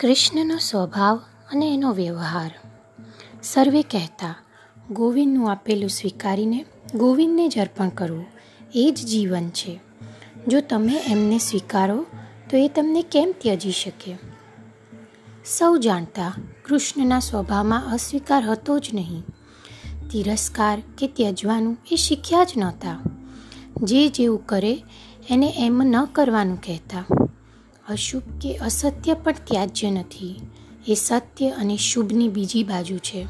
કૃષ્ણનો સ્વભાવ અને એનો વ્યવહાર. સર્વે કહેતા, ગોવિંદનું આપેલું સ્વીકારીને ગોવિંદને જ અર્પણ કરવું એ જ જીવન છે. જો તમે એમને સ્વીકારો, તો એ તમને કેમ ત્યજી શકે? સૌ જાણતા, કૃષ્ણના સ્વભાવમાં અસ્વીકાર હતો જ નહીં. તિરસ્કાર કે ત્યજવાનું એ શીખ્યા જ નહોતા. જે જેવું કરે, એને એમ ન કરવાનું કહેતા. અશુભ કે અસત્ય પણ ત્યાજ્ય નથી. એ સત્ય અને શુભની બીજી બાજુ છે.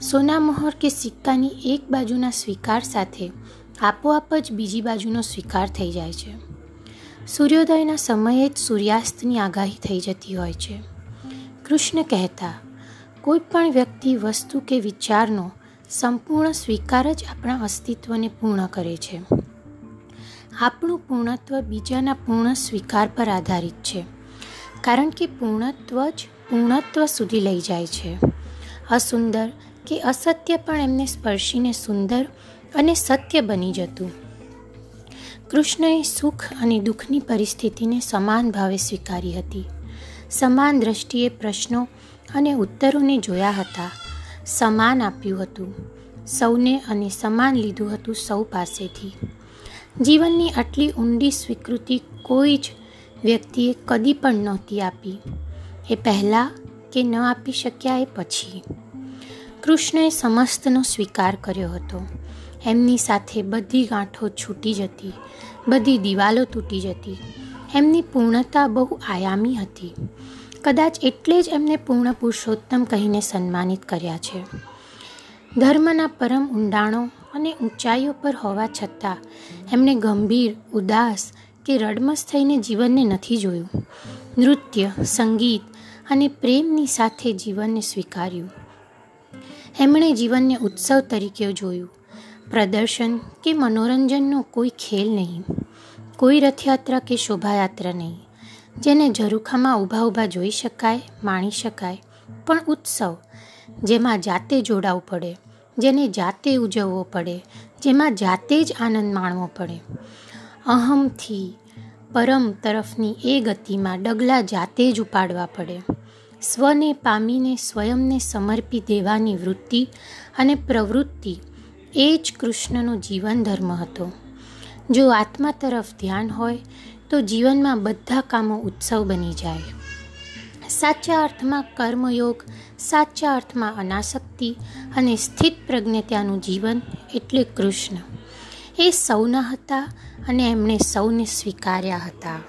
સોના મહોર કે સિક્કાની એક બાજુના સ્વીકાર સાથે આપોઆપ જ બીજી બાજુનો સ્વીકાર થઈ જાય છે. સૂર્યોદયના સમયે જ સૂર્યાસ્તની આગાહી થઈ જતી હોય છે. કૃષ્ણ કહેતા, કોઈ પણ વ્યક્તિ વસ્તુ કે વિચારનો સંપૂર્ણ સ્વીકાર જ આપણા અસ્તિત્વને પૂર્ણ કરે છે. આપણું પૂર્ણત્વ બીજાના પૂર્ણ સ્વીકાર પર આધારિત છે. કારણ કે પૂર્ણત્વ જ પૂર્ણત્વ સુધી લઈ જાય છે. અસુંદર કે અસત્ય પણ એમને સ્પર્શીને સુંદર અને સત્ય બની જતું. કૃષ્ણએ સુખ અને દુઃખની પરિસ્થિતિને સમાન ભાવે સ્વીકારી હતી. સમાન દ્રષ્ટિએ પ્રશ્નો અને ઉત્તરોને જોયા હતા. સમાન આપ્યું હતું. સૌને અને સમાન લીધું હતું સૌ પાસેથી. જીવનની આટલી ઊંડી સ્વીકૃતિ કોઈ જ વ્યક્તિએ કદી પણ નહોતી આપી. એ પહેલાં કે ન આપી શક્યા એ પછી. કૃષ્ણએ સમસ્તનો સ્વીકાર કર્યો હતો. એમની સાથે બધી ગાંઠો છૂટી જતી, બધી દિવાલો તૂટી જતી. એમની પૂર્ણતા બહુ આયામી હતી. કદાચ એટલે જ એમને પૂર્ણ પુરુષોત્તમ કહીને સન્માનિત કર્યા છે. ધર્મના પરમ ઊંડાણો અને ઊંચાઈઓ પર હોવા છતાં એમણે ગંભીર, ઉદાસ કે રડમસ થઈને જીવનને નથી જોયું. નૃત્ય, સંગીત અને પ્રેમની સાથે જીવનને સ્વીકાર્યું. એમણે જીવનને ઉત્સવ તરીકે જોયું. પ્રદર્શન કે મનોરંજનનો કોઈ ખેલ નહીં. કોઈ રથયાત્રા કે શોભાયાત્રા નહીં. જેને ઝરૂખામાં ઊભા ઊભા જોઈ શકાય, માણી શકાય, પણ ઉત્સવ, જેમાં જાતે જોડાવવું પડે. જેને જાતે ઉજવવો પડે, જેમાં જાતે જ આનંદ માણવો પડે. અહમથી પરમ તરફની એ ગતિમાં ડગલા જાતે જ ઉપાડવા પડે. સ્વને પામીને સ્વયંને સમર્પી દેવાની વૃત્તિ અને પ્રવૃત્તિ એ જ કૃષ્ણનો જીવન ધર્મ હતો. જો આત્મા તરફ ધ્યાન હોય, તો જીવનમાં બધા કામો ઉત્સવ બની જાય. સાચા અર્થમાં કર્મયોગ સાચા અર્થમાં અનાસક્તિ અને સ્થિત પ્રજ્ઞતાનું જીવન એટલે કૃષ્ણ. એ સૌના હતા અને એમણે સૌને સ્વીકાર્યા હતા.